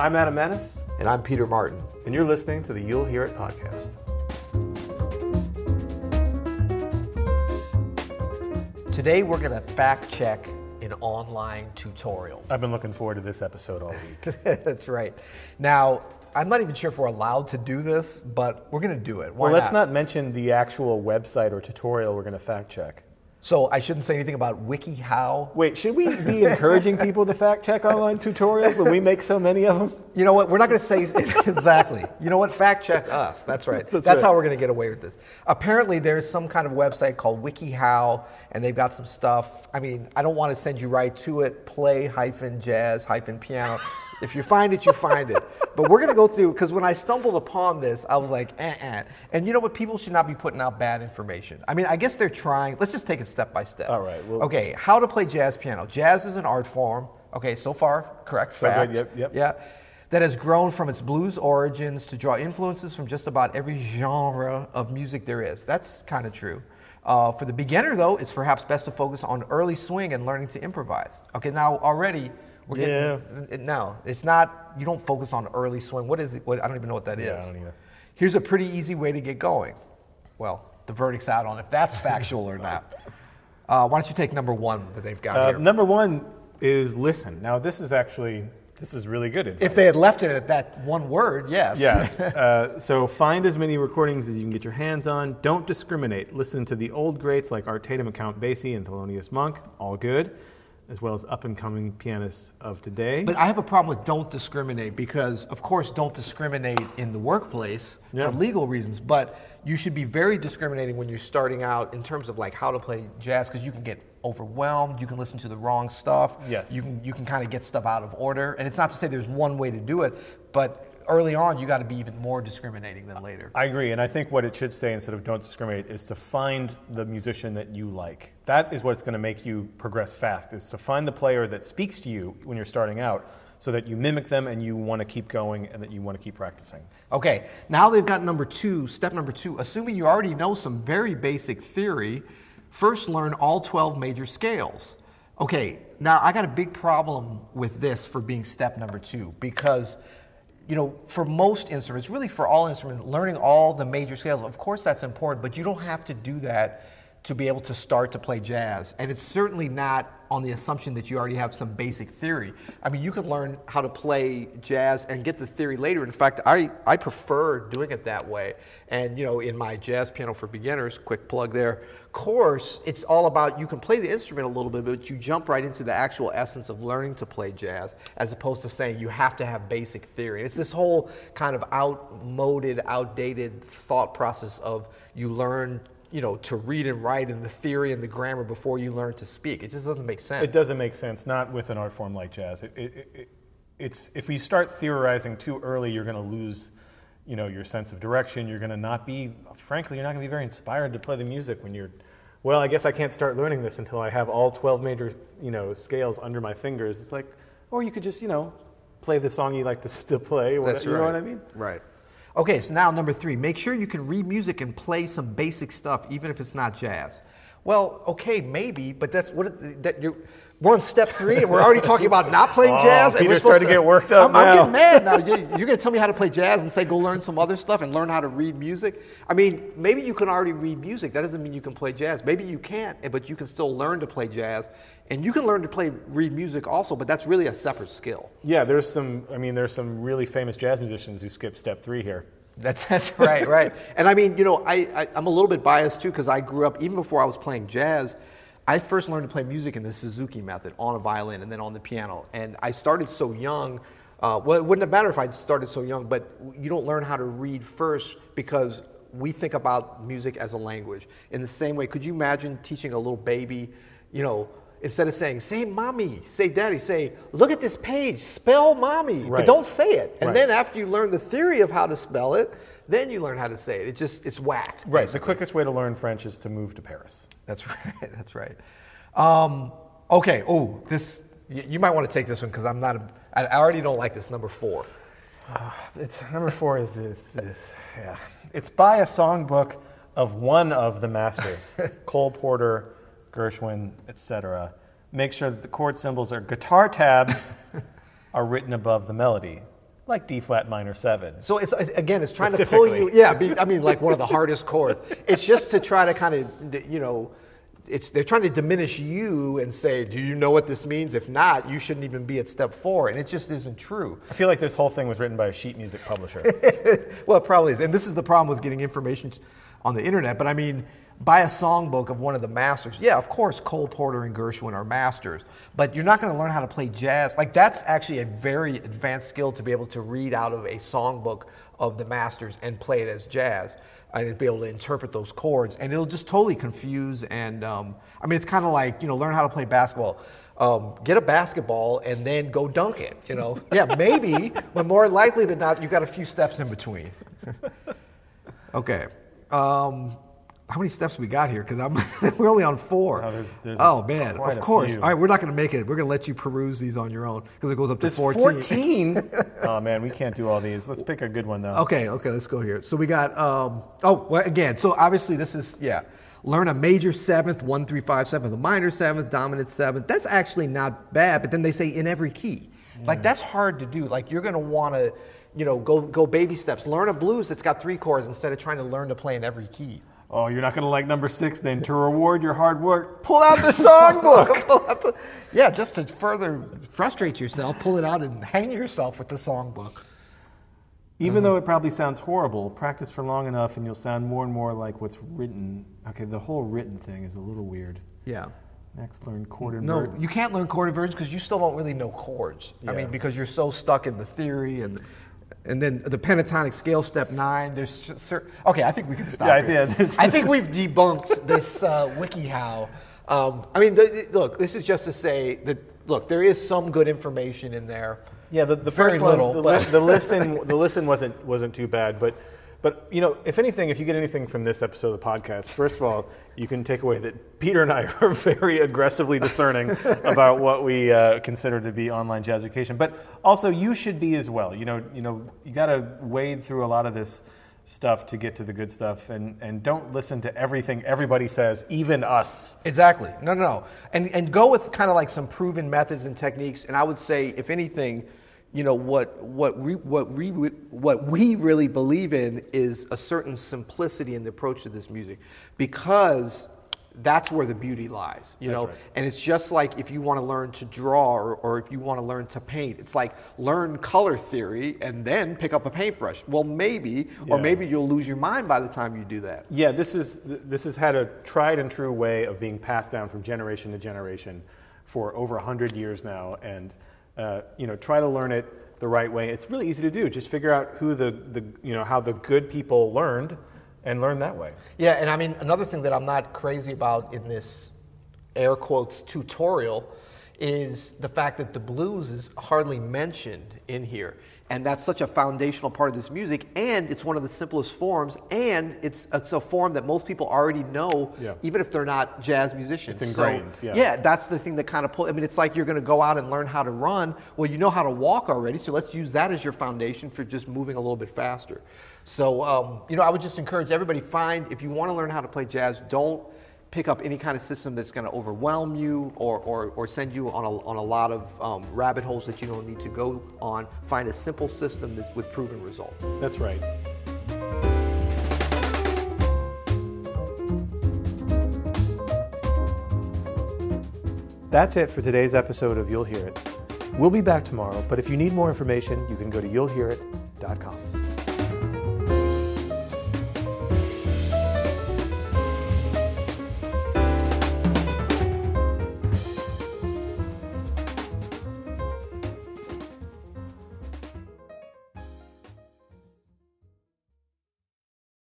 I'm Adam Maness, And I'm Peter Martin. and you're listening to the You'll Hear It podcast. Today we're going to fact check an online tutorial. I've been looking forward to this episode all week. That's right. Now, I'm not even sure if we're allowed to do this, but we're going to do it. Why well, let's not mention the actual website or tutorial we're going to fact check. So I shouldn't say anything about WikiHow. Wait, should we be encouraging people to fact check online tutorials when we make so many of them? You know what? We're not going to say exactly. You know what? Fact check us. That's right. That's That's, right. how we're going to get away with this. Apparently, there's some kind of website called WikiHow, and they've got some stuff. I mean, I don't want to send you right to it. Play hyphen jazz hyphen piano. If you find it, you find it. But we're going to go through because when I stumbled upon this, I was like, eh, eh. And you know what? People should not be putting out bad information. I mean, I guess they're trying. Let's just take it step by step. All right, well- okay. How to play jazz piano? Jazz is an art form. Okay, so far, correct. So good, yep, yep. Yeah that has grown from its blues origins to draw influences from just about every genre of music there is. That's kind of true. Uh, for the beginner, though, it's perhaps best to focus on early swing and learning to improvise. Okay, now already we're getting. No, it's not. You don't focus on early swing. What is it? What, I don't even know what that is. Yeah, I don't either. Here's a pretty easy way to get going. Well, the verdict's out on if that's factual or not. Uh, why don't you take number one that they've got Uh, here? number one is listen. Now, this is actually this is really good advice. if they had left it at that one word, yes. Yeah. Uh, so find as many recordings as you can get your hands on. Don't discriminate. Listen to the old greats like Art Tatum and Count Basie and Thelonious Monk, all good, as well as up and coming pianists of today. But I have a problem with don't discriminate because, of course, don't discriminate in the workplace Yeah. for legal reasons. But you should be very discriminating when you're starting out in terms of like how to play jazz because you can get overwhelmed. You can listen to the wrong stuff. Yes. You can you can kind of get stuff out of order. And it's not to say there's one way to do it, but early on you got to be even more discriminating than later. I agree, and I think what it should say instead of don't discriminate is to find the musician that you like. That is what's going to make you progress fast. Is to find the player that speaks to you when you're starting out, so that you mimic them and you want to keep going and that you want to keep practicing. Okay, now they've got number two, step number two. Assuming you already know some very basic theory, first learn all 12 major scales. Okay, now I got a big problem with this for being step number two because, you know, for most instruments, really for all instruments, learning all the major scales, of course that's important, but you don't have to do that to be able to start to play jazz. And it's certainly not on the assumption that you already have some basic theory. I mean, you can learn how to play jazz and get the theory later. In fact, I, I prefer doing it that way. And, you know, in my Jazz Piano for Beginners, quick plug there, course, it's all about you can play the instrument a little bit, but you jump right into the actual essence of learning to play jazz as opposed to saying you have to have basic theory. And it's this whole kind of outmoded, outdated thought process of you learn you know, to read and write and the theory and the grammar before you learn to speak. It just doesn't make sense. It doesn't make sense, not with an art form like jazz. It, it, it, it's if you start theorizing too early, you're going to lose, you know, your sense of direction. You're going to not be, frankly, you're not going to be very inspired to play the music when you're. Well, I guess I can't start learning this until I have all 12 major, you know, scales under my fingers. It's like, or you could just, you know, play the song you like to, to play. Or That's you right. know what I mean? Right. Okay, so now number three, make sure you can read music and play some basic stuff, even if it's not jazz. Well, okay, maybe, but that's what that you're. We're on step three, and we're already talking about not playing Oh, jazz. and we're Peter's starting supposed to get worked up I'm, I'm getting mad now. You- You're going to tell me how to play jazz and say go learn some other stuff and learn how to read music. I mean, maybe you can already read music. That doesn't mean you can play jazz. Maybe you can't, eh, but you can still learn to play jazz, and you can learn to play read music also. But that's really a separate skill. Yeah, there's some. I mean, there's some really famous jazz musicians who skip step three here. That's, that's right, right. And I mean, you know, I, I, I'm a little bit biased too because I grew up, even before I was playing jazz, I first learned to play music in the Suzuki method on a violin and then on the piano. And I started so young. Uh, well, it wouldn't have mattered if I'd started so young, but you don't learn how to read first because we think about music as a language. In the same way, could you imagine teaching a little baby, you know, instead of saying, say mommy, say daddy, say, look at this page, spell mommy, Right. but don't say it. And Right. then after you learn the theory of how to spell it, then you learn how to say it. It just, it's whack. Right. The quickest way to learn French is to move to Paris. That's right. That's right. Um, okay. Oh, this, you might want to take this one because I'm not, a, I already don't like this number four. It's number four is, is, is yeah. It's by a songbook of one of the masters, Cole Porter, Gershwin, etc. Make sure that the chord symbols or guitar tabs are written above the melody. like D flat minor seven. So it's again, it's trying to pull you. Yeah, be, I mean, like one of the hardest chords. It's just to try to kind of, you know, it's they're trying to diminish you and say, do you know what this means? If not, you shouldn't even be at step four, and it just isn't true. I feel like this whole thing was written by a sheet music publisher. Well, it probably is, and this is the problem with getting information on the internet. But I mean, buy a songbook of one of the masters. Yeah, of course, Cole Porter and Gershwin are masters, but you're not going to learn how to play jazz. Like that's actually a very advanced skill to be able to read out of a songbook of the masters and play it as jazz. And be able to interpret those chords, and it'll just totally confuse. And um, I mean, it's kind of like you know, learn how to play basketball. Um, get a basketball and then go dunk it. You know, yeah, maybe, but more likely than not, you've got a few steps in between. Okay. Um, how many steps we got here? Because I'm we're only on four. Oh, there's- there's oh man, of course. All right, we're not going to make it. We're going to let you peruse these on your own because it goes up to There's 14. 14. oh man, we can't do all these. Let's pick a good one though. Okay, okay, let's go here. So we got. Um, oh, well, again. So obviously this is yeah. Learn a major seventh, one three five seventh, a minor seventh, dominant seventh. That's actually not bad. But then they say in every key. Like that's hard to do. Like you're going to want to, you know, go go baby steps. Learn a blues that's got three chords instead of trying to learn to play in every key. Oh, you're not going to like number six then. To reward your hard work, pull out the songbook. yeah, just to further frustrate yourself, pull it out and hang yourself with the songbook. Even though it probably sounds horrible, practice for long enough and you'll sound more and more like what's written. Okay, the whole written thing is a little weird. Yeah. Next, learn chord No, you can't learn chord inversions because you still don't really know chords. I mean, because you're so stuck in the theory and and then the pentatonic scale, step nine. There's cer- okay. I think we can stop. Yeah, I here. think- this I think we've debunked this uh, WikiHow. Um, I mean, the, the- look, this is just to say that look, there is some good information in there. Yeah, the, the Very first one, little, the, li- the listen, the listen wasn't wasn't too bad, but but you know, if anything, if you get anything from this episode of the podcast, first of all, you can take away that Peter and I are very aggressively discerning about what we uh, consider to be online jazz education, but also you should be as well. You know, you know, you got to wade through a lot of this stuff to get to the good stuff, and and don't listen to everything everybody says, even us. Exactly. No, no, no. And and go with kind of like some proven methods and techniques. And I would say, if anything, you know what what we what we what we really believe in is a certain simplicity in the approach to this music, because that's where the beauty lies. You That's know, right. and it's just like if you want to learn to draw or, or if you want to learn to paint, it's like learn color theory and then pick up a paintbrush. Well, maybe, or maybe you'll lose your mind by the time you do that. Yeah, this is this has had a tried and true way of being passed down from generation to generation for over hundred years now, and uh, you know, try to learn it the right way. It's really easy to do. Just figure out who the, the you know how the good people learned, and learn that way. Yeah, and I mean, another thing that I'm not crazy about in this air quotes tutorial is the fact that the blues is hardly mentioned in here. And that's such a foundational part of this music, and it's one of the simplest forms, and it's, it's a form that most people already know, Yeah. even if they're not jazz musicians. It's So, ingrained, yeah. yeah, that's the thing that kind of pull. I mean, it's like you're going to go out and learn how to run. Well, you know how to walk already, so let's use that as your foundation for just moving a little bit faster. So, um, you know, I would just encourage everybody find if you want to learn how to play jazz, don't pick up any kind of system that's going to overwhelm you or, or, or send you on a, on a lot of um, rabbit holes that you don't need to go on. Find a simple system that, with proven results. That's right. That's it for today's episode of You'll Hear It. We'll be back tomorrow, but if you need more information, you can go to you'llhearit.com.